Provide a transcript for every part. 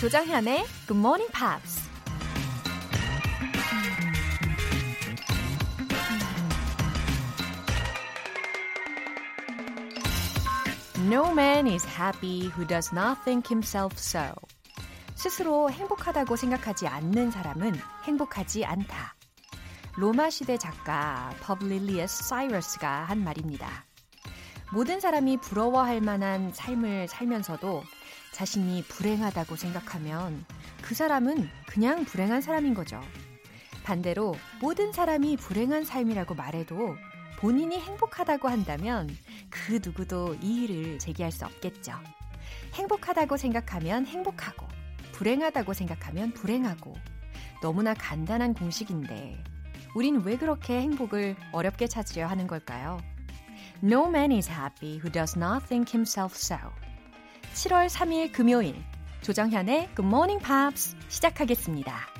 조정현의 Good Morning Pops. No man is happy who does not think himself so. 스스로 행복하다고 생각하지 않는 사람은 행복하지 않다. 로마 시대 작가 Publilius Syrus가 한 말입니다. 모든 사람이 부러워할 만한 삶을 살면서도 자신이 불행하다고 생각하면 그 사람은 그냥 불행한 사람인 거죠. 반대로 모든 사람이 불행한 삶이라고 말해도 본인이 행복하다고 한다면 그 누구도 이의를 제기할 수 없겠죠. 행복하다고 생각하면 행복하고, 불행하다고 생각하면 불행하고, 너무나 간단한 공식인데, 우린 왜 그렇게 행복을 어렵게 찾으려 하는 걸까요? No man is happy who does not think himself so. 7월 3일 금요일 조정현의 Good Morning Pops 시작하겠습니다.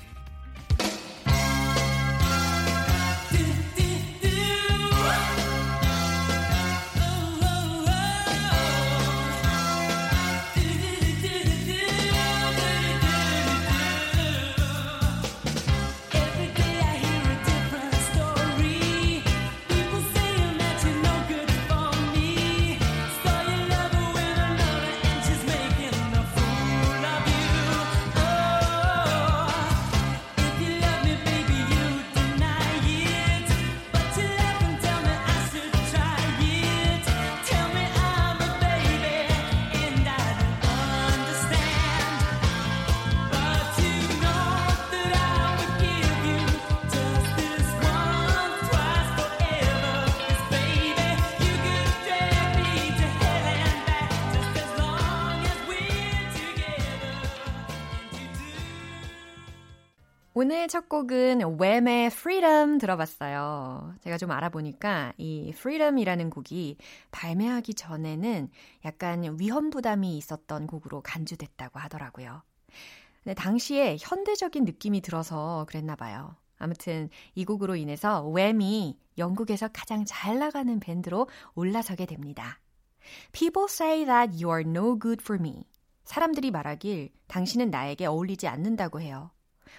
오늘 첫 곡은 웸의 Freedom 들어봤어요. 제가 좀 알아보니까 이 Freedom이라는 곡이 발매하기 전에는 약간 위험 부담이 있었던 곡으로 간주됐다고 하더라고요. 근데 당시에 현대적인 느낌이 들어서 그랬나 봐요. 아무튼 이 곡으로 인해서 웸이 영국에서 가장 잘 나가는 밴드로 올라서게 됩니다. People say that you are no good for me. 사람들이 말하길 당신은 나에게 어울리지 않는다고 해요.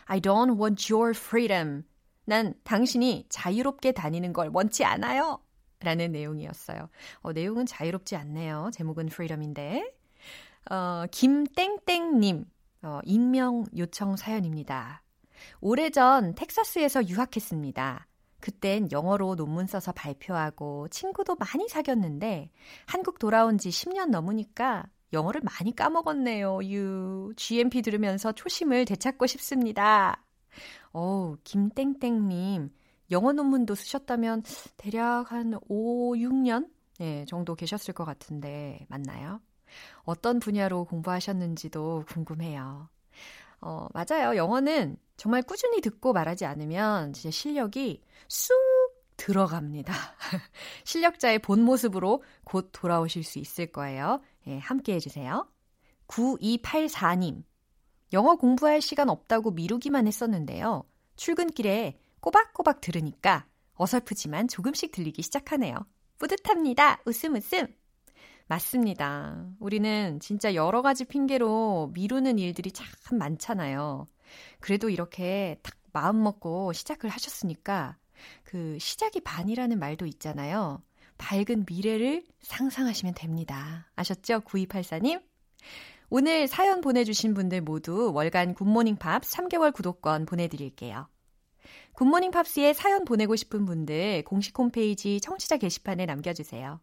I don't want your freedom. 난 당신이 자유롭게 다니는 걸 원치 않아요. 라는 내용이었어요. 어, 내용은 자유롭지 않네요. 제목은 freedom인데. 어, 김땡땡님, 어, 익명 요청 사연입니다. 오래전 텍사스에서 유학했습니다. 그땐 영어로 논문 써서 발표하고 친구도 많이 사귀었는데 한국 돌아온 지 10년 넘으니까 영어를 많이 까먹었네요. 유. GMP 들으면서 초심을 되찾고 싶습니다. 어우, 김땡땡님. 영어 논문도 쓰셨다면 대략 한 5, 6년 네, 정도 계셨을 것 같은데 맞나요? 어떤 분야로 공부하셨는지도 궁금해요. 어, 맞아요. 영어는 정말 꾸준히 듣고 말하지 않으면 진짜 실력이 쑥 들어갑니다. 실력자의 본 모습으로 곧 돌아오실 수 있을 거예요. 예, 함께 해주세요. 9284님. 영어 공부할 시간 없다고 미루기만 했었는데요. 출근길에 꼬박꼬박 들으니까 어설프지만 조금씩 들리기 시작하네요. 뿌듯합니다. 웃음 웃음. 맞습니다. 우리는 진짜 여러 가지 핑계로 미루는 일들이 참 많잖아요. 그래도 이렇게 딱 마음 먹고 시작을 하셨으니까 그 시작이 반이라는 말도 있잖아요. 밝은 미래를 상상하시면 됩니다. 아셨죠? 9284님? 오늘 사연 보내주신 분들 모두 월간 굿모닝 팝 3개월 구독권 보내드릴게요. 굿모닝 팝스에 사연 보내고 싶은 분들 공식 홈페이지 청취자 게시판에 남겨주세요.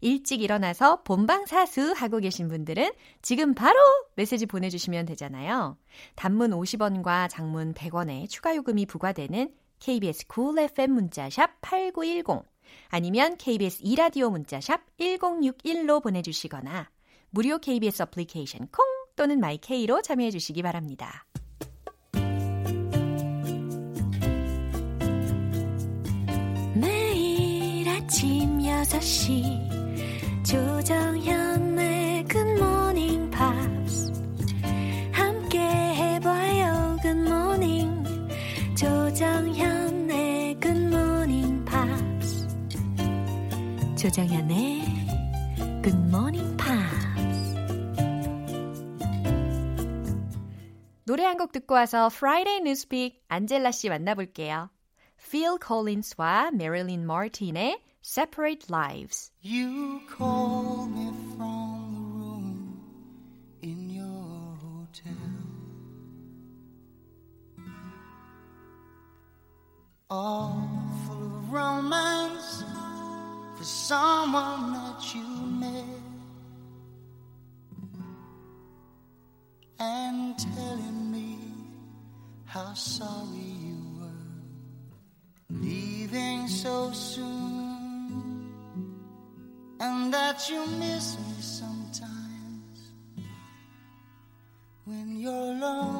일찍 일어나서 본방사수 하고 계신 분들은 지금 바로 메시지 보내주시면 되잖아요. 단문 50원과 장문 100원의 추가 요금이 부과되는 KBS Cool FM 문자샵 8910 아니면 KBS 2라디오 문자샵 1061로 보내주시거나 무료 KBS 어플리케이션 콩 또는 my K로 참여해 주시기 바랍니다. 매일 아침 6시 조정현 조정현의 굿모닝 팝스 노래 한 곡 듣고 와서 Friday Newspeak 안젤라 씨 만나볼게요. Phil Collins와 Marilyn Martin의 Separate Lives. You call me from the room in your hotel. All full of romance for someone that you met. And telling me how sorry you were. Leaving so soon. And that you miss me sometimes. When you're alone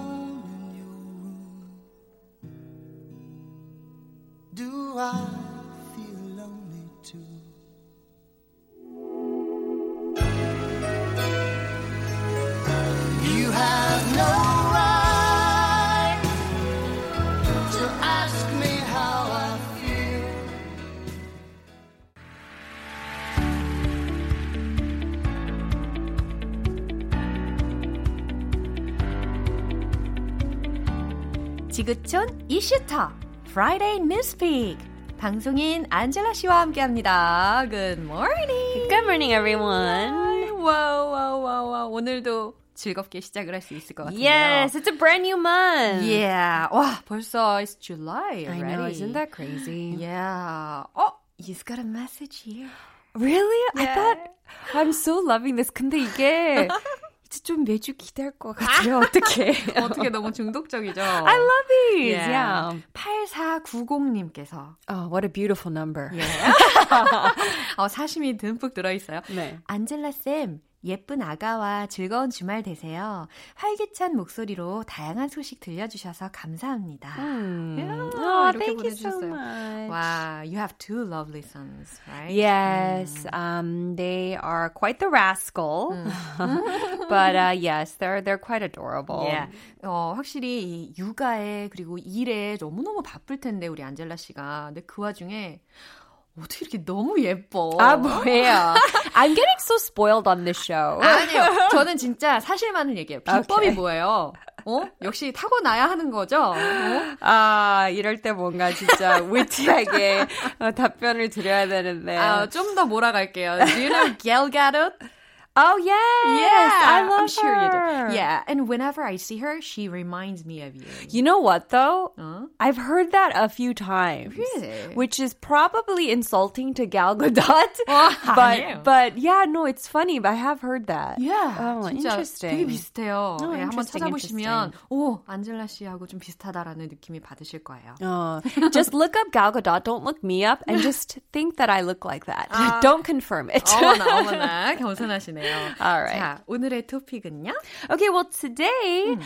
지구촌 이슈터 Friday Newspeak 방송인 안젤라 씨와 함께합니다. Good morning. Good morning, everyone. 와우 와우 와우 와우 오늘도 즐겁게 시작을 할 수 있을 것 같아요. Yes, it's a brand new month. Yeah. 와 벌써 it's July I already. know, isn't that crazy? Yeah. 어, you've got a message here. Really? I Yeah. thought I'm so loving this. 근데 이게 좀 매주 기대할 것 같아요. 어떻게? 어떻게 너무 중독적이죠? I love these. Yeah. Yeah. 8490님께서 Oh, what a beautiful number. 어, 사심이 듬뿍 들어있어요. 네. 안젤라 쌤, 예쁜 아가와 즐거운 주말 되세요. 활기찬 목소리로 다양한 소식 들려주셔서 감사합니다. Hmm. Yeah, Oh, 이렇게 thank you so 보내주셨어요. much. Wow, you have two lovely sons, right? Yes, um, they are quite the rascal, but uh, yes, they're they're quite adorable. Yeah. 어, 확실히 이 육아에 그리고 일에 너무 너무 바쁠 텐데 우리 안젤라 씨가. 근데 그 와중에 어떻게 이렇게 너무 예뻐. 아 뭐예요? I'm getting so spoiled on this show. 아니요. 저는 진짜 사실만을 얘기해요. 비법이 오케이. 뭐예요? 어? 역시 타고나야 하는 거죠? 어? 아, 이럴 때 뭔가 진짜 위티하게 어, 답변을 드려야 되는데. 아, 좀 더 몰아갈게요. Do you know Gal Gadot? oh, yes. I love I'm sure you her. do. Yeah, and whenever I see her, she reminds me of you. You know what, though? 어? I've heard that a few times. Really? Which is probably insulting to Gal Gadot. 아니에요. but, but yeah, no, it's funny, but I have heard that. Yeah, Oh, 진짜 interesting. 되게 비슷해요. Oh, 예, 한번 interesting, 찾아보시면 오 안젤라 씨하고 좀 비슷하다라는 느낌이 받으실 거예요. Oh, just look up Gal Gadot. Don't look me up, and just think that I look like that. Don't confirm it. 어머나 어머나 겸손하시네 요. All right. 자 오늘의 토픽은요? Okay, well, today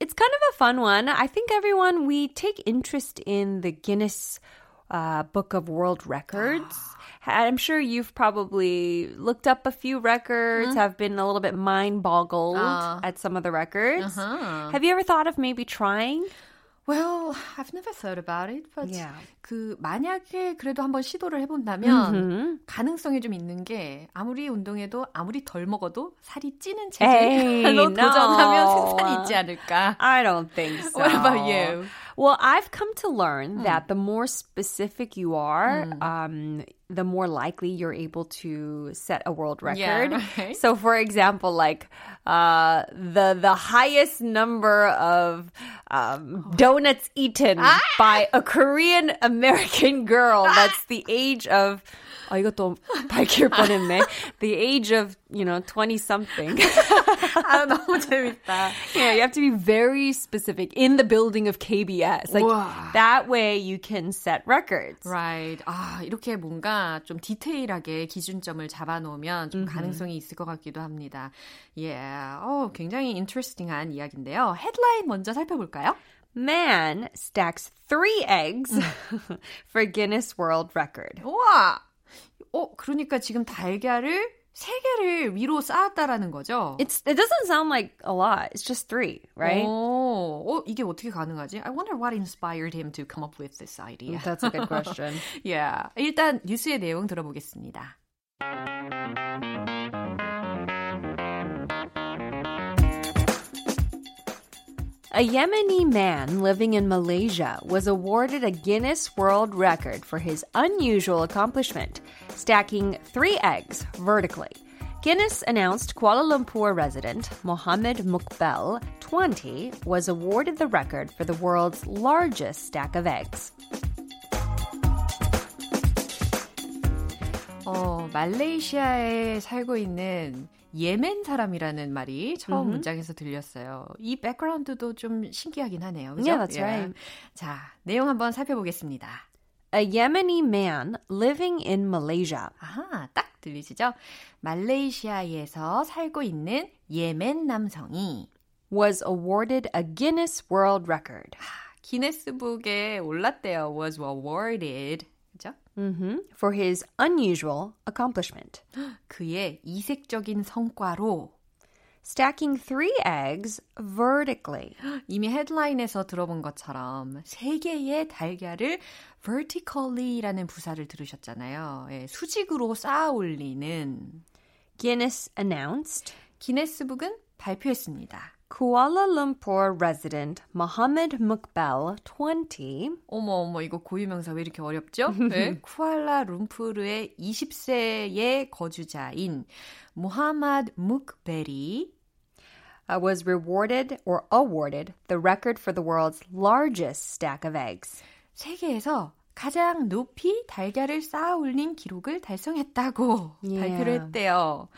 it's kind of a fun one. I think everyone, we take interest in the Guinness uh, Book of World Records. I'm sure you've probably looked up a few records, have been a little bit mind boggled Uh. at some of the records. Uh-huh. Have you ever thought of maybe trying? Well, I've never thought about it, but Yeah. 그 만약에 그래도 한번 시도를 해본다면 가능성이 좀 있는 게 아무리 운동해도 아무리 덜 먹어도 살이 찌는 체질로 no. 도전하면 승산이 있지 않을까? I don't think so. What about you? Well, I've come to learn that the more specific you are, um, the more likely you're able to set a world Yeah, record. right. So, for example, like uh, the the highest number of um, donuts eaten by a Korean American girl that's the age of. 아, 이것도 밝힐 뻔했네. The age of, you know, 20 something. 아 너무 재밌다. Yeah, you have to be very specific in the building of KBS. Like Wow. that way you can set records. Right. 아, 이렇게 뭔가 좀 디테일하게 기준점을 잡아 놓으면 좀 가능성이 있을 것 같기도 합니다. Yeah. 어, 굉장히 인터레스팅한 이야기인데요. 헤드라인 먼저 살펴볼까요? Man stacks three eggs for Guinness World Record. 우와! 어, 그러니까 지금 달걀을 세 개를 위로 쌓았다라는 거죠? It's it doesn't sound like a lot. It's just three, right? 오, 어, 이게 어떻게 가능하지? I wonder what inspired him to come up with this idea. That's a good question. yeah. 일단 뉴스의 내용 들어보겠습니다. A Yemeni man living in Malaysia was awarded a Guinness World Record for his unusual accomplishment, stacking three eggs vertically. Guinness announced Kuala Lumpur resident Mohammed Mukbel, 20, was awarded the record for the world's largest stack of eggs. 어, 말레이시아에 살고 있는 예멘 사람이라는 말이 처음 문장에서 들렸어요. 이 백그라운드도 좀 신기하긴 하네요. 그죠? Yeah, that's right. 자, 내용 한번 살펴보겠습니다. A Yemeni man living in Malaysia. 아하, 딱 들리시죠? 말레이시아에서 살고 있는 예멘 남성이 was awarded a Guinness World Record 기네스북에 올랐대요. was awarded. 그죠? hmm for his unusual accomplishment. 그의 이색적인 성과로 Stacking three eggs vertically. 이미 헤드라인에서 들어본 것처럼 세 개의 달걀을 vertically라는 부사를 들으셨잖아요. 예, 수직으로 쌓아 올리는 Guinness announced 기네스북은 발표했습니다. Kuala Lumpur resident Mohammed Mukbel, 20, 어머 어머 이거 고유명사 왜 이렇게 어렵죠? 네. 쿠알라룸푸르의 20세의 거주자인 무하마드 묵베리 uh, was rewarded or awarded the record for the world's largest stack of eggs. 세계에서 가장 높이 달걀을 쌓아 올린 기록을 달성했다고 Yeah. 발표를 했대요.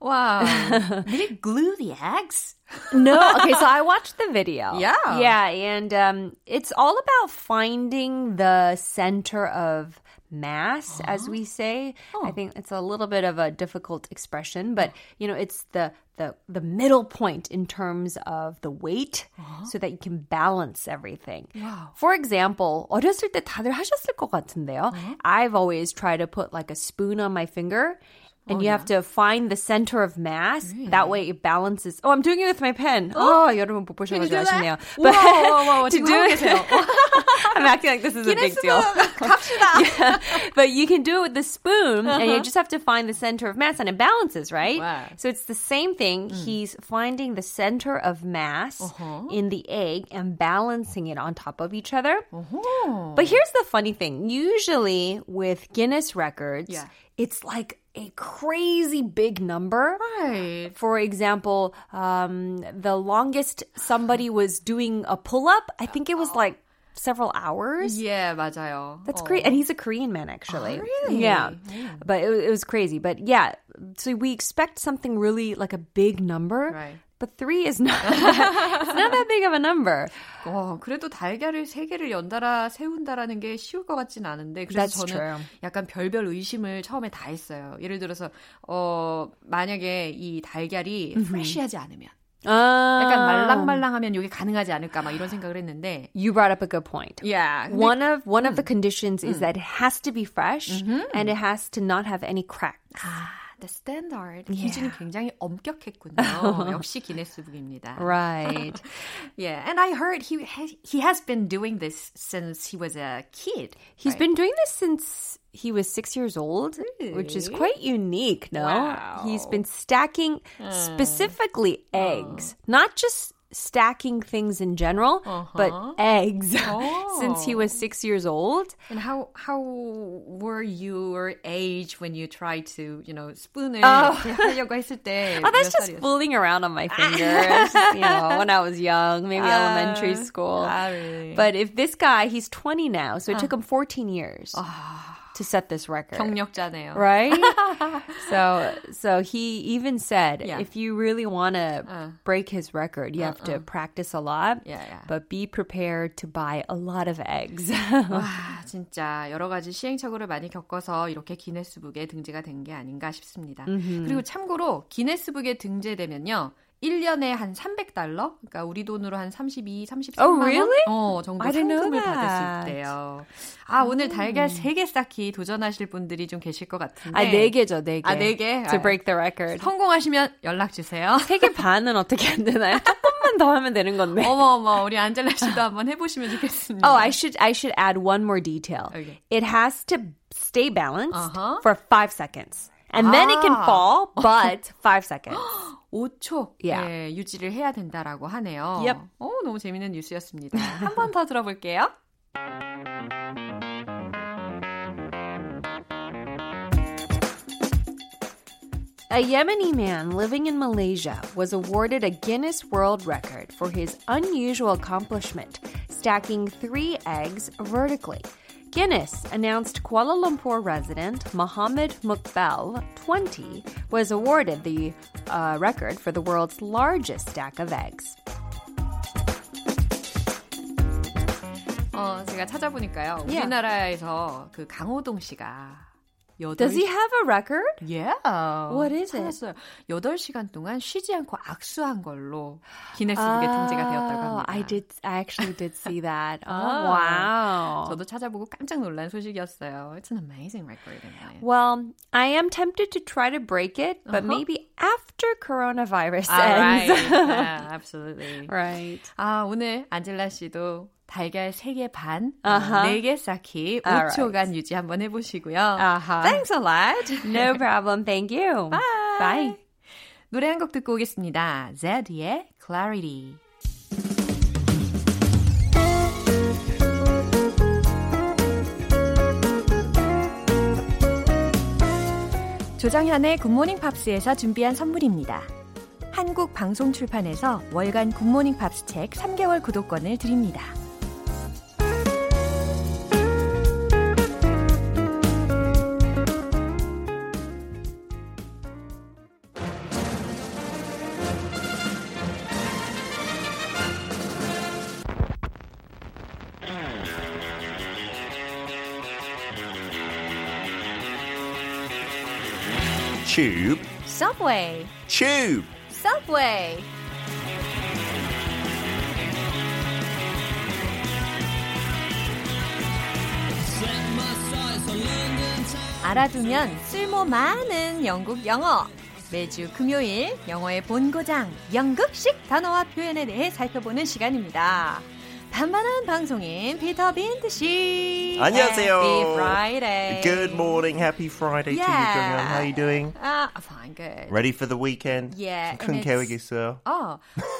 와. Did it glue the eggs? No, okay, so I watched the video. Yeah. Yeah, and um, it's all about finding the center of mass, as we say. I think it's a little bit of a difficult expression, but you know, it's the the the middle point in terms of the weight, so that you can balance everything. Wow. For example, 어렸을 때 다들 하셨을 것 같은데요. I've always tried to put like a spoon on my finger. And you have to find the center of mass. That way it balances. Oh, I'm doing it with my pen. Oh, 여러분 못 보셔가지고 아쉽네요. But, 와, to 지금 do 하고 it, 계세요. I'm acting like this is a big deal. Yeah. But you can do it with the spoon, and you just have to find the center of mass, and it balances, right? Wow. So it's the same thing. He's finding the center of mass in the egg and balancing it on top of each other. But here's the funny thing. Usually with Guinness records, Yeah. it's like a crazy big number. Right. For example, um, the longest somebody was doing a pull up, I think it was like several hours. Yeah, 맞아요. That's 어. great. And he's a Korean man, actually. Oh, really? Yeah. But it, it was crazy. But yeah, so we expect something really like a big number. Right. But three is not, it's not that big of a number. 와, 그래도 달걀을 세 개를 연달아 세운다라는 게 쉬울 것 같진 않은데 그래서 That's 저는 true. 약간 별별 의심을 처음에 다 했어요. 예를 들어서 어 만약에 이 달걀이 프레시하지 않으면 약간 말랑말랑하면 이게 가능하지 않을까 막 이런 생각을 했는데 You brought up a good point. yeah. One of one of the conditions is that it has to be fresh and it has to not have any cracks. 아, the standard 기준이 굉장히 엄격했군요. 역시 기네스북입니다. Right. Yeah, and I heard he has, he has been doing this since he was a kid. He's right? been doing this since he was six years old, which is Really? quite unique, no? Wow. He's been stacking specifically eggs, not just stacking things in general, but eggs since he was six years old. And how how were your age when you tried to you know spoon을 Oh. 이렇게 하려고 했을 때? Oh, that's 몇 just 살이었어요? fooling around on my fingers, you know, when I was young, maybe elementary school. ah, really? But if this guy, he's 20 now, so it took him 14 years To set this record. 경력자네요. right? so so he even said Yeah. if you really want to Uh. break his record, you have to practice a lot. Yeah, yeah. But be prepared to buy a lot of eggs. 와, 진짜 여러 가지 시행착오를 많이 겪어서 이렇게 기네스북에 등재가 된 게 아닌가 싶습니다. 그리고 참고로 기네스북에 등재되면요. 1년에 한 300달러? 그러니까 우리 돈으로 한 32, 33만 Oh, really? 원? 어, 정도 상금을. 받을 수 있대요. 아, 오늘 달걀 3개 쌓기 도전하실 분들이 좀 계실 것 같은데. 아, 네 개죠, 네 개. 아, 네 개? To 아. break the record. 성공하시면 연락 주세요. 세개 반은 어떻게 안 되나요? 조금만 더 하면 되는 건데. 어머 어머 우리 안젤라 씨도 한번 해 보시면 좋겠습니다. Oh, I should I should add one more detail. Okay. It has to stay balanced Uh-huh. for five seconds. And then it can Ah. fall, but five seconds. 5초 Yeah. 예, 유지를 해야 된다라고 하네요. Yep. 어, 너무 재밌는 뉴스였습니다. 한 번 더 들어볼게요. A Yemeni man living in Malaysia was awarded a Guinness World Record for his unusual accomplishment, stacking three eggs vertically. Guinness announced Kuala Lumpur resident Mohammed Mukbel, 20, was awarded the uh, record for the world's largest stack of eggs. 어, 제가 찾아보니까요. Yeah. 우리나라에서 그 강호동 씨가 여덟 Does he have a record? Yeah. What is it? 찾았어요. 8시간 동안 쉬지 않고 악수한 걸로 기네스북에 등재가 되었다고 합니다. I did. I actually did see that. Oh, 아. wow. 저도 찾아보고 깜짝 놀란 소식이었어요. It's an amazing record. Isn't it? Well, I am tempted to try to break it, but Uh-huh. maybe after coronavirus All right. ends. Yeah, absolutely. right. 아, 오늘 안젤라 씨도 달걀 3개 반, 아하. 4개 쌓기 All 5초간 유지 한번 해보시고요. 아하. Thanks a lot. No problem. Thank you. Bye. Bye. 노래 한 곡 듣고 오겠습니다. Zedd의 Clarity. 조정현의 Good Morning Pops에서 준비한 선물입니다. 한국 방송 출판에서 월간 Good Morning Pops 책 3개월 구독권을 드립니다. Tube, Subway, tube. Subway. 알아두면 쓸모 많은 영국 영어. 매주 금요일 영어의 본고장 연극식 단어와 표현에 대해 살펴보는 시간입니다. 반반한 방송인 피터 빈트 씨. 안녕하세요. Happy Friday. Good morning, happy Friday to you, Yeah. Jonghyun. How you doing? 아, fine, good. Ready for the weekend? Yeah, 큰 계획 있어요? 어,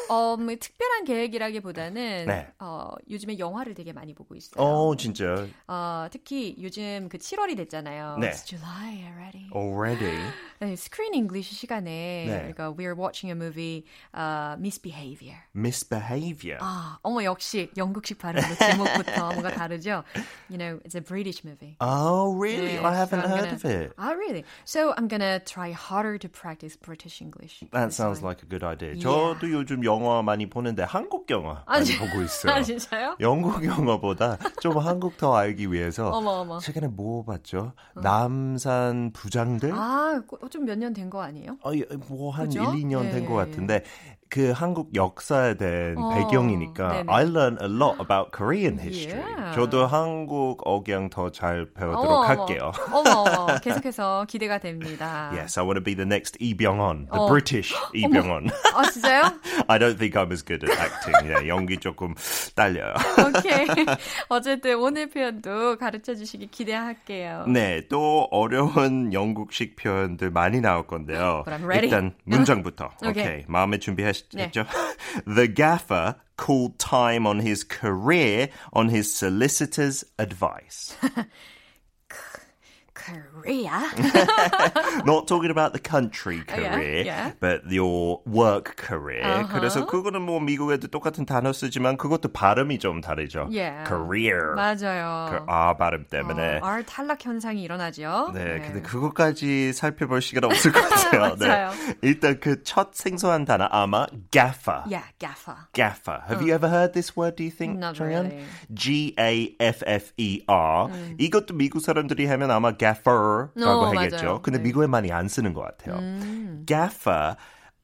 어, 뭐 특별한 계획이라기보다는 네. 어, 요즘에 영화를 되게 많이 보고 있어요. 어, 진짜. 어, 특히 요즘 그 7월이 됐잖아요. 네. It's July already. Already? 네, 스크린 잉글리시 시간에 네. 그러니까 we're watching a movie uh, Misbehavior. Misbehavior. 아, 어머 역시 영 국식 발음으로 제목부터 뭔가 다르죠. You know, it's a British movie. Oh, really? Yeah, I haven't so heard gonna- of it. Ah, really? So I'm gonna try harder to practice British English. That sounds time. like a good idea. Yeah. 저도 요즘 영화 많이 보는데 한국 영화 아, 많이 진- 보고 있어요. 아, 진짜요? 영국 영화보다 좀 한국 더 알기 위해서 어머, 어머. 최근에 뭐 봤죠? 남산 부장들? 아, 좀 몇 년 된 거 아니에요? 어, 뭐한 그죠? 1, 2년 된 예, 것 예, 같은데 그 한국 역사에 대한 어, 배경이니까 네네. I learned a lot about Korean history. Yeah. 저도 한국 억양 더 잘 배우도록 어머, 할게요. 어머, 어머, 계속해서 기대가 됩니다. Yes, I want to be the next Lee Byung-on, the 어. British Lee Byung-on. 아, 진짜요? I don't think I'm as good at acting. Yeah, 연기 조금 딸려요. 오케이. 어쨌든 오늘 표현도 가르쳐 주시기 기대할게요. 네, 또 어려운 영국식 표현들 많이 나올 건데요. 일단 문장부터. Okay. 오케이, 마음에 준비하셨 The gaffer called time on his career on his solicitor's advice. Korea. Not talking about the country Oh, yeah, career, yeah. but your work career. Uh-huh. 그래서 그거는 뭐 미국에도 똑같은 단어 쓰지만 그것도 발음이 좀 다르죠. Yeah. Career. 맞아요. 그 아 발음 때문에. 어, R 탈락 현상이 일어나죠. 네, 근데 그것까지 살펴볼 시간 없을 것 같아요. 네. 일단 그 첫 생소한 단어 아마 gaffer. Yeah, gaffer. Gaffer. Have you ever heard this word, do you think, Not 정연? really. G-A-F-F-E-R. 이것도 미국 사람들이 하면 아마 gaffer 라고 어, 하겠죠. 맞아요. 근데 네. 미국에 많이 안 쓰는 것 같아요. gaffer.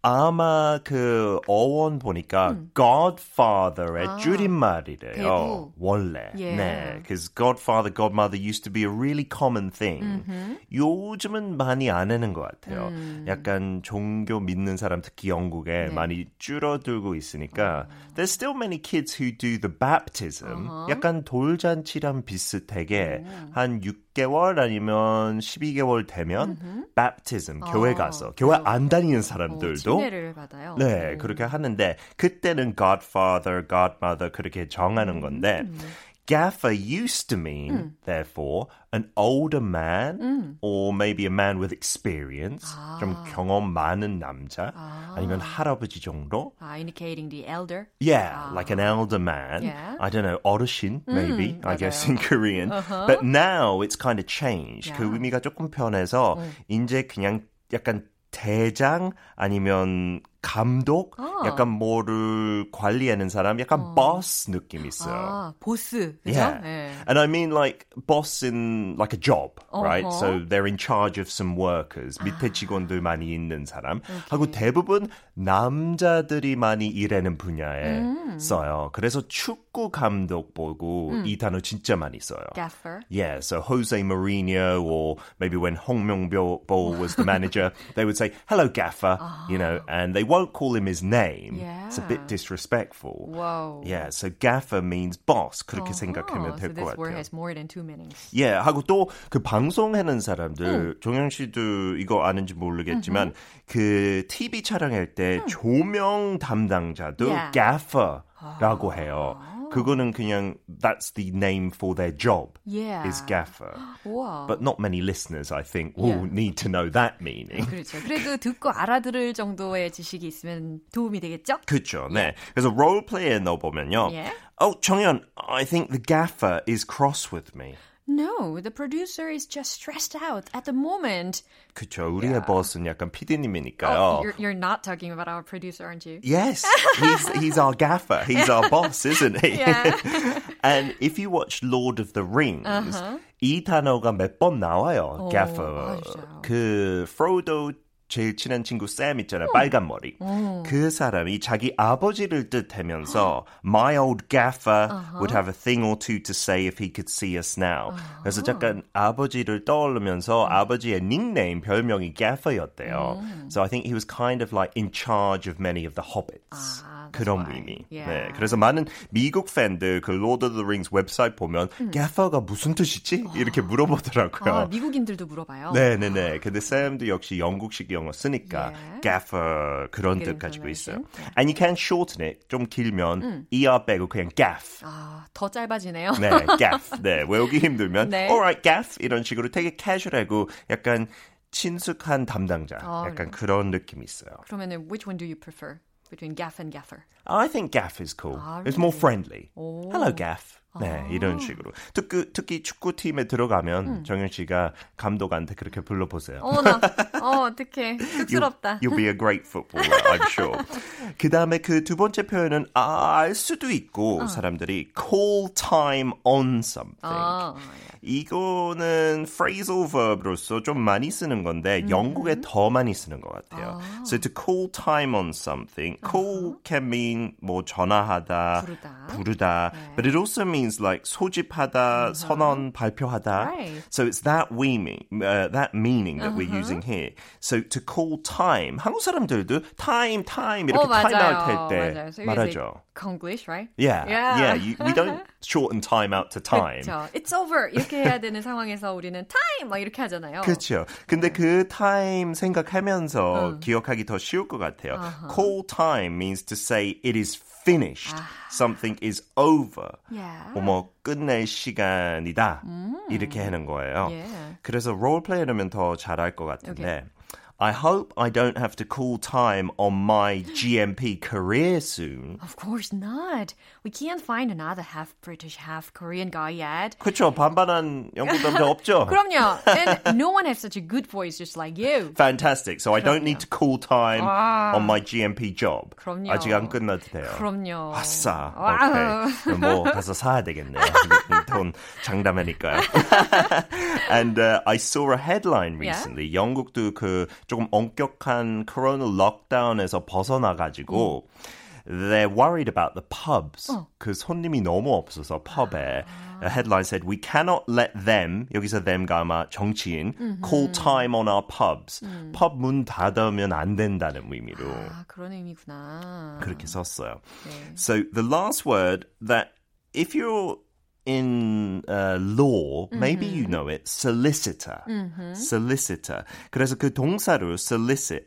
아마 그 어원 보니까 Godfather의 줄임말이래요. 배부. 원래. Yeah. 네. Because Godfather, Godmother used to be a really common thing. 요즘은 많이 안 하는 것 같아요. 약간 종교 믿는 사람 특히 영국에 많이 줄어들고 있으니까 there's still many kids who do the baptism. 약간 돌잔치랑 비슷하게 한 6, 6개월 아니면 12개월 되면 baptism 교회 가서 교회 안 다니는 어, 사람들도 침례를 받아요. 네, 오. 그렇게 하는데 그때는 godfather, godmother 그렇게 정하는 건데 gaffer used to mean therefore an older man or maybe a man with experience 좀 경험 많은 남자 아니면 할아버지 정도 아, indicating the elder. Yeah, like an elder man. Yeah. I don't know, 어르신, maybe, I guess in Korean. Uh-huh. But now it's kind of changed. 그 Yeah. 의미가 조금 변해서 이제 그냥 약간 대장 아니면 감독, 약간 뭐를 관리하는 사람, 약간 boss 느낌 있어요. 아, 보스. 그죠? Yeah. 네. And I mean like boss in like a job, right? 어허. So they're in charge of some workers. 밑에 직원들 많이 있는 사람. 하고 대부분 남자들이 많이 일하는 분야에 써요. 그래서 축구 감독 보고 이 단어 진짜 많이 써요. Gaffer. Yeah, so Jose Mourinho, or maybe when Hong Myung-bol was the manager, they would say, "Hello, Gaffer," you know, and they won't call him his name. It's a Yeah. bit disrespectful. Whoa. Yeah, so Gaffer means boss. 그렇게 생각하면 Oh, 될 so 것 this word 같아요. has more than two meanings. 예, 하고 또 그 방송하는 사람들, 종영 씨도 이거 아는지 모르겠지만 그 TV 촬영할 때 조명 담당자도 Yeah. gaffer 라고 해요. 그거는 그냥 that's the name for their job Yeah. is gaffer. 우와. But not many listeners, I think, will Yeah. need to know that meaning. 그렇죠. 그래도 듣고 알아들을 정도의 지식이 있으면 도움이 되겠죠? 그렇죠. 네. 그래서 롤플레이에 넣어보면요. Yeah. Oh, 정연, I think the gaffer is cross with me. No, the producer is just stressed out at the moment. 그쵸. 우리의 보스는 약간 PD님이니까요. Oh, you're, you're not talking about our producer, aren't you? Yes, he's he's our gaffer. He's our boss, isn't he? Yeah. and if you watch Lord of the Rings, 이 단어가 몇 번 나와요. gaffer. 아, 진짜요? 그 프로도 제일 친한 친구 샘 있잖아요. 빨간 머리. 그 사람이 자기 아버지를 뜻하면서 My old gaffer would have a thing or two to say if he could see us now. 그래서 잠깐 아버지를 떠올리면서 아버지의 닉네임 별명이 gaffer였대요. So I think he was kind of like in charge of many of the hobbits. 아, 그런. 의미. Yeah. 네, 그래서 많은 미국 팬들 그 Lord of the Rings 웹사이트 보면 gaffer가 무슨 뜻이지? 이렇게 물어보더라고요. 아, 미국인들도 물어봐요. 네 네 네. 근데 쌤도 역시 영국식 영어 쓰니까 Yeah. gaffer 그런 뜻 가지고 있어요. information. And you can shorten it. 좀 길면 er 빼고 그냥 gaff. 아, 더 짧아지네요. 네, gaff. 네, 외우기 힘들면 네. alright gaff 이런 식으로 되게 캐주얼하고 약간 친숙한 담당자. 아, 약간 그런 느낌이 있어요. 그러면은 which one do you prefer between gaff and gaffer? I think gaff is cool. 아, It's more friendly. 오. Hello gaff. 네, 이런 식으로. 특히, 특히 축구팀에 들어가면 정현 씨가 감독한테 그렇게 불러보세요. 어머나, 어, 어떡해. 쑥스럽다. You'll be a great footballer, I'm sure. 그 다음에 그 두 번째 표현은 아, 알 수도 있고 사람들이 call time on something. 아, 이거는 phrasal verb로서 좀 많이 쓰는 건데 영국에 더 많이 쓰는 것 같아요. So to call time on something, call can mean 뭐 전화하다, 부르다. 부르다, but it also means like 소집하다, 선언 발표하다. Right. So it's that we mean, uh, that meaning that we're using here. So to call time, 한국 사람들도 time, time 이렇게 어, 맞아요. time out 할 때 맞아요. So you 말하죠. say Konglish, right? Yeah, yeah. Yeah. you, we don't shorten time out to time. 그렇죠. It's over. 이렇게 해야 되는 상황에서 우리는 time 막 이렇게 하잖아요. 그렇죠. 근데 그 time 생각하면서 기억하기 더 쉬울 것 같아요. Call time means to say it is Finished. Something is over. Yeah. 뭐 끝낼 시간이다. 이렇게 하는 거예요. Yeah. 그래서 롤플레이 하면 더 잘할 것 같은데 I hope I don't have to call time on my GMP career soon. Of course not. We can't find another half British, half Korean guy yet. 그렇죠. 반반한 영국 남자 없죠? 그럼요. And no one has such a good voice just like you. Fantastic. So I don't need to call time on my GMP job. 그럼요. 아직 안 끝나도 돼요. 그럼요. 아싸. 와우. 오케이. 뭐 가서 사야 되겠네요. 돈 장담하니까요. And uh, I saw a headline Yeah? recently. 영국도 그 조금 엄격한 코로나 록다운에서 벗어나가지고 They're worried about the pubs. 그 손님이 너무 없어서 펍에. A headline said, "We cannot let them." 여기서 them가 아마 정치인 call time on our pubs. 펍 문 닫으면 안 된다는 의미로. 아, 그런 의미구나. 그렇게 썼어요. 네. So the last word that if you're in uh, law, maybe you know it, solicitor. Solicitor. 그래서 그 동사로 solicit,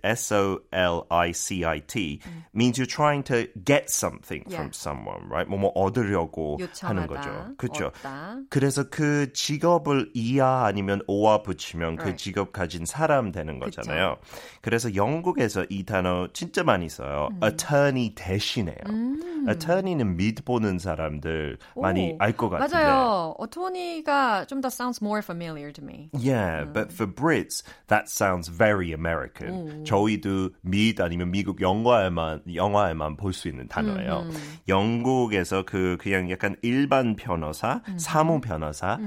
S-O-L-I-C-I-T, means you're trying to get something Yeah. from someone, right? 뭐뭐 얻으려고 하는 요청하다, 거죠. 그렇죠. 얻다. 그래서 그 직업을 이하 아니면 오와 붙이면 그 Right. 직업 가진 사람 되는 거잖아요. 그래서 영국에서 이 단어 진짜 많이 써요. 음. attorney 대신해요. attorney는 믿보는 사람들 많이 오, 알것 같은데. 맞아요. 어토니가 좀 더 sounds more familiar to me. Yeah, but for Brits, that sounds very American. 저희도 미 아니면 미국 영화에만 영화에만 볼 수 있는 단어예요. 영국에서 그 그냥 약간 일반 변호사, 사무 변호사,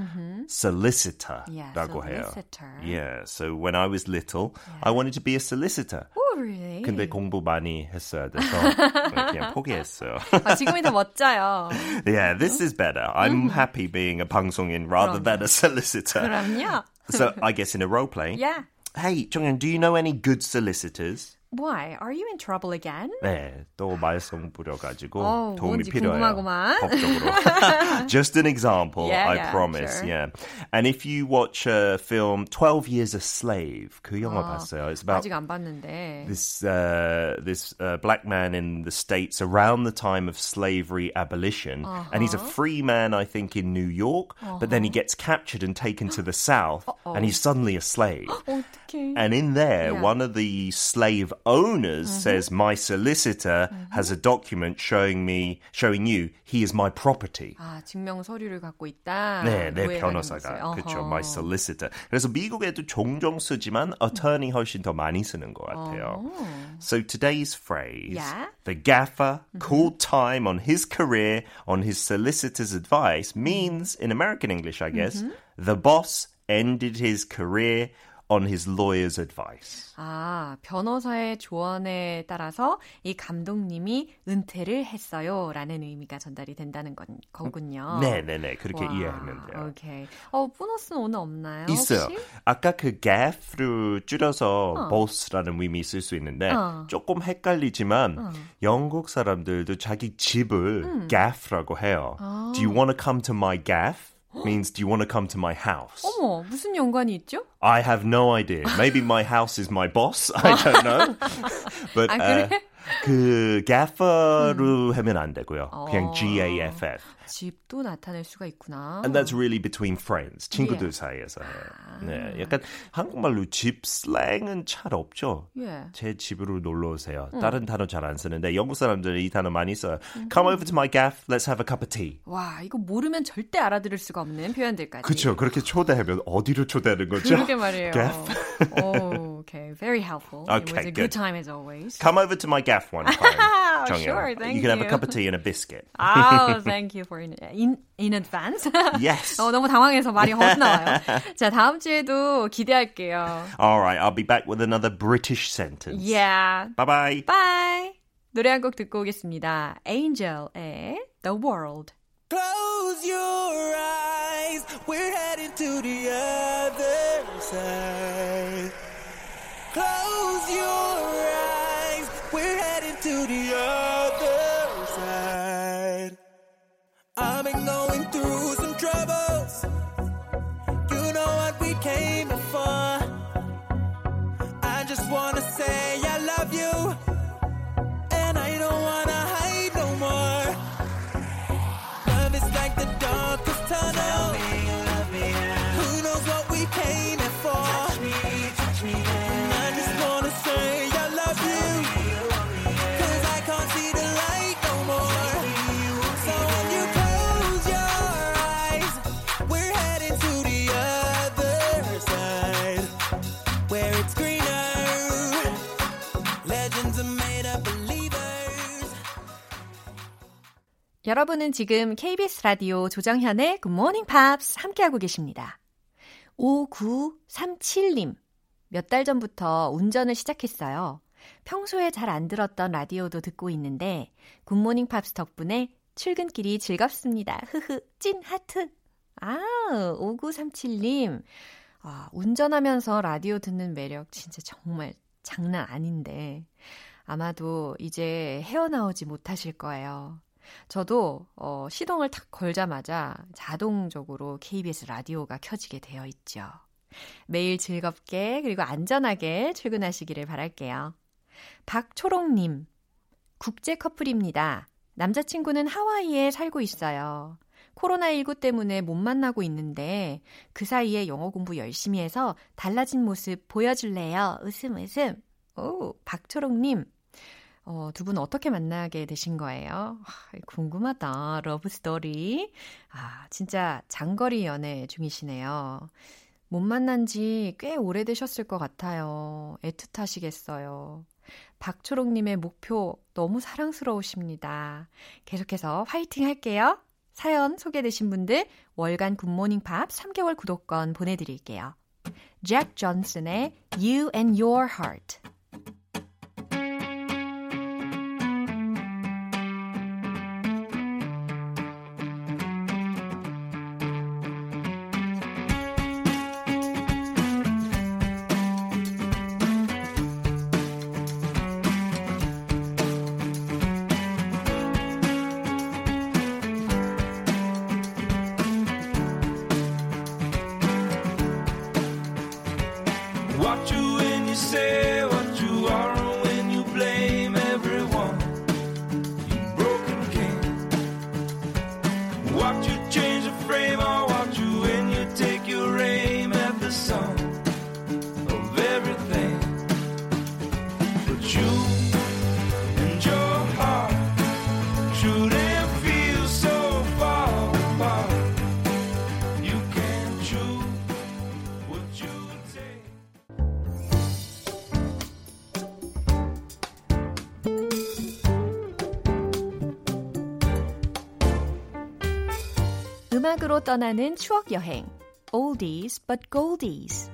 solicitor라고 Yeah, 해요. solicitor. Yeah, so when I was little, I wanted to be a solicitor. Oh, really? 근데 공부 많이 했어야 돼서 그냥 포기했어요. 아, 지금이 더 멋져요. yeah, this is better. I'm happy being a 방송인 rather than a solicitor. 그럼요. So I guess in a role play. Yeah. Hey, 정연, do you know any good solicitors? Why? Are you in trouble again? 네, 또 말썽 부려가지고 어, 도움이 뭔지 필요해요. 궁금하구만. 법적으로. Just an example, Yeah, I yeah, promise. sure. Yeah. And if you watch a film 12 Years a Slave, 그 영화 봤어요. It's about 아직 안 봤는데. this uh, this uh, black man in the states around the time of slavery abolition, and he's a free man, I think, in New York. But then he gets captured and taken to the south, and he's suddenly a slave. 어떡해. And in there, Yeah. one of the slave owners says, "My solicitor has a document showing me, showing you, he is my property." 아, 증명 서류를 갖고 있다. 네, 내 오해가 변호사가 있는 거지. 그렇죠, 어허. my solicitor. 그래서 미국에도 종종 쓰지만 attorney 훨씬 더 많이 쓰는 것 같아요. So today's phrase, Yeah. the gaffer called time on his career on his solicitor's advice means, in American English, I guess, the boss ended his career on his lawyer's advice. 아, 변호사의 조언에 따라서 이 감독님이 은퇴를 했어요. 라는 의미가 전달이 된다는 건, 거군요. 네, 네, 네. 그렇게 와, 이해하면 돼요. 오케이. 어, 보너스는 오늘 없나요? 있어요. 혹시? 아까 그 gaff를 줄여서 boss라는 의미 쓸 수 있는데 어. 조금 헷갈리지만 영국 사람들도 자기 집을 gaff라고 해요. Do you want to come to my gaff? Means do you want to come to my house? 어머, 무슨 연관이 있죠? I have no idea. Maybe my house is my boss. I don't know. But 아, uh, 그래? 그 gaffer로 하면 안 되고요. 그냥 어. G-A-F-F. 집도 나타낼 수가 있구나. And that's really between friends. 친구들 Yeah. 사이에서 해요. 네, 약간 한국말로 집 슬랭은 잘 없죠. 예. 제 집으로 놀러 오세요. 다른 단어 잘 안 쓰는데 영국 사람들은 이 단어 많이 써요. Come over to my gaff, let's have a cup of tea. 와, 이거 모르면 절대 알아들을 수가 없는 표현들까지. 그렇죠. 그렇게 초대하면 어디로 초대하는 거죠? 그러게 말이에요. gaff. oh, okay. Very helpful. it Okay, was a good. good time as always. Come over to my gaff one time. 정연. sure, thank you can have a you. cup of tea and a biscuit. Oh, thank you for in, in, in advance. Yes. 어, 너무 당황해서 말이 헛나와요. 자, 다음 주에도 기대할게요. All right, I'll be back with another British sentence. Yeah. Bye bye. Bye. 노래 한 곡 듣고 오겠습니다. Angel의 The World. Close your eyes. We're heading to the other side. been going through some troubles. 여러분은 지금 KBS 라디오 조정현의 Good Morning Pops 함께하고 계십니다. 5937님, 몇 달 전부터 운전을 시작했어요. 평소에 잘 안 들었던 라디오도 듣고 있는데 Good Morning Pops 덕분에 출근길이 즐겁습니다. 흐흐, 찐 하트. 아, 5937님. 아, 운전하면서 라디오 듣는 매력 진짜 정말 장난 아닌데 아마도 이제 헤어나오지 못하실 거예요. 저도 어, 시동을 탁 걸자마자 자동적으로 KBS 라디오가 켜지게 되어 있죠. 매일 즐겁게 그리고 안전하게 출근하시기를 바랄게요. 박초롱님, 국제 커플입니다. 남자친구는 하와이에 살고 있어요. 코로나19 때문에 못 만나고 있는데 그 사이에 영어 공부 열심히 해서 달라진 모습 보여줄래요? 웃음 웃음. 오, 박초롱님. 어, 두분 어떻게 만나게 되신 거예요? 아, 궁금하다. Love story. 아, 진짜 장거리 연애 중이시네요. 못 만난 지 꽤 오래되셨을 것 같아요. 애틋하시겠어요. 박초롱님의 목표 너무 사랑스러우십니다. 계속해서 화이팅 할게요. 사연 소개되신 분들 월간 Good Morning Pops 3개월 구독권 보내드릴게요. 잭 존슨의 You and Your Heart 음악으로 떠나는 추억 여행 Oldies but Goldies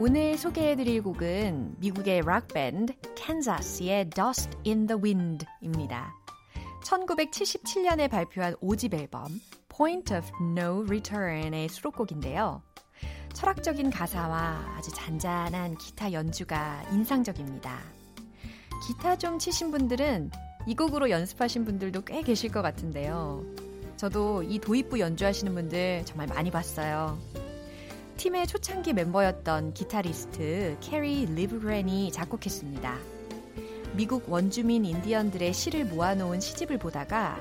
오늘 소개해드릴 곡은 미국의 락 밴드 캔자스의 Dust in the Wind입니다. 1977년에 발표한 5집 앨범 Point of No Return의 수록곡인데요. 철학적인 가사와 아주 잔잔한 기타 연주가 인상적입니다. 기타 좀 치신 분들은 이 곡으로 연습하신 분들도 꽤 계실 것 같은데요. 저도 이 도입부 연주하시는 분들 정말 많이 봤어요. 팀의 초창기 멤버였던 기타리스트 Kerry Livgren이 작곡했습니다. 미국 원주민 인디언들의 시를 모아놓은 시집을 보다가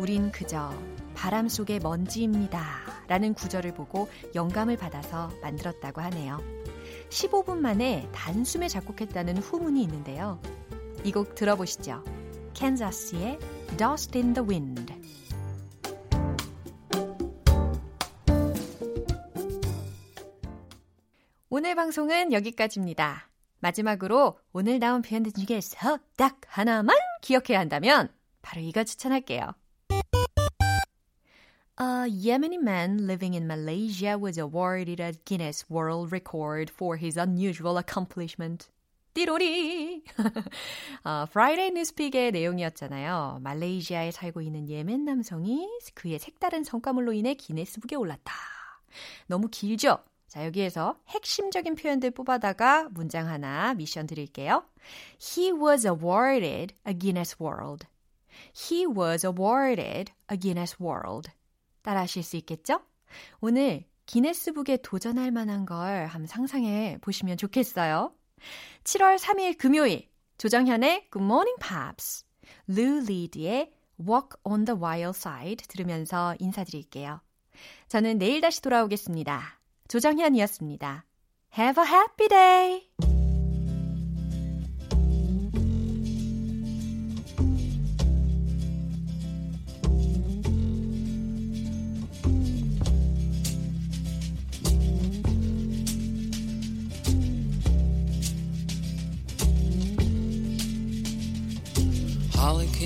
우린 그저 바람 속의 먼지입니다. 라는 구절을 보고 영감을 받아서 만들었다고 하네요. 15분 만에 단숨에 작곡했다는 후문이 있는데요. 이 곡 들어보시죠. 캔자스의 Dust in the Wind. 오늘 방송은 여기까지입니다. 마지막으로 오늘 나온 표현들 중에서 딱 하나만 기억해야 한다면 바로 이거 추천할게요. A Yemeni man living in Malaysia was awarded a Guinness World Record for his unusual accomplishment. 띠로리! 어, Friday Newspeak의 내용이었잖아요. 말레이시아에 살고 있는 예멘 남성이 그의 색다른 성과물로 인해 기네스북에 올랐다. 너무 길죠? 자, 여기에서 핵심적인 표현들 뽑아다가 문장 하나 미션 드릴게요. He was awarded a Guinness World. He was awarded a Guinness World. 따라 하실 수 있겠죠? 오늘 기네스북에 도전할 만한 걸 한번 상상해 보시면 좋겠어요. 7월 3일 금요일 조정현의 Good Morning Pops, Lou Reed의 Walk on the Wild Side 들으면서 인사드릴게요. 저는 내일 다시 돌아오겠습니다. 조정현이었습니다. Have a happy day!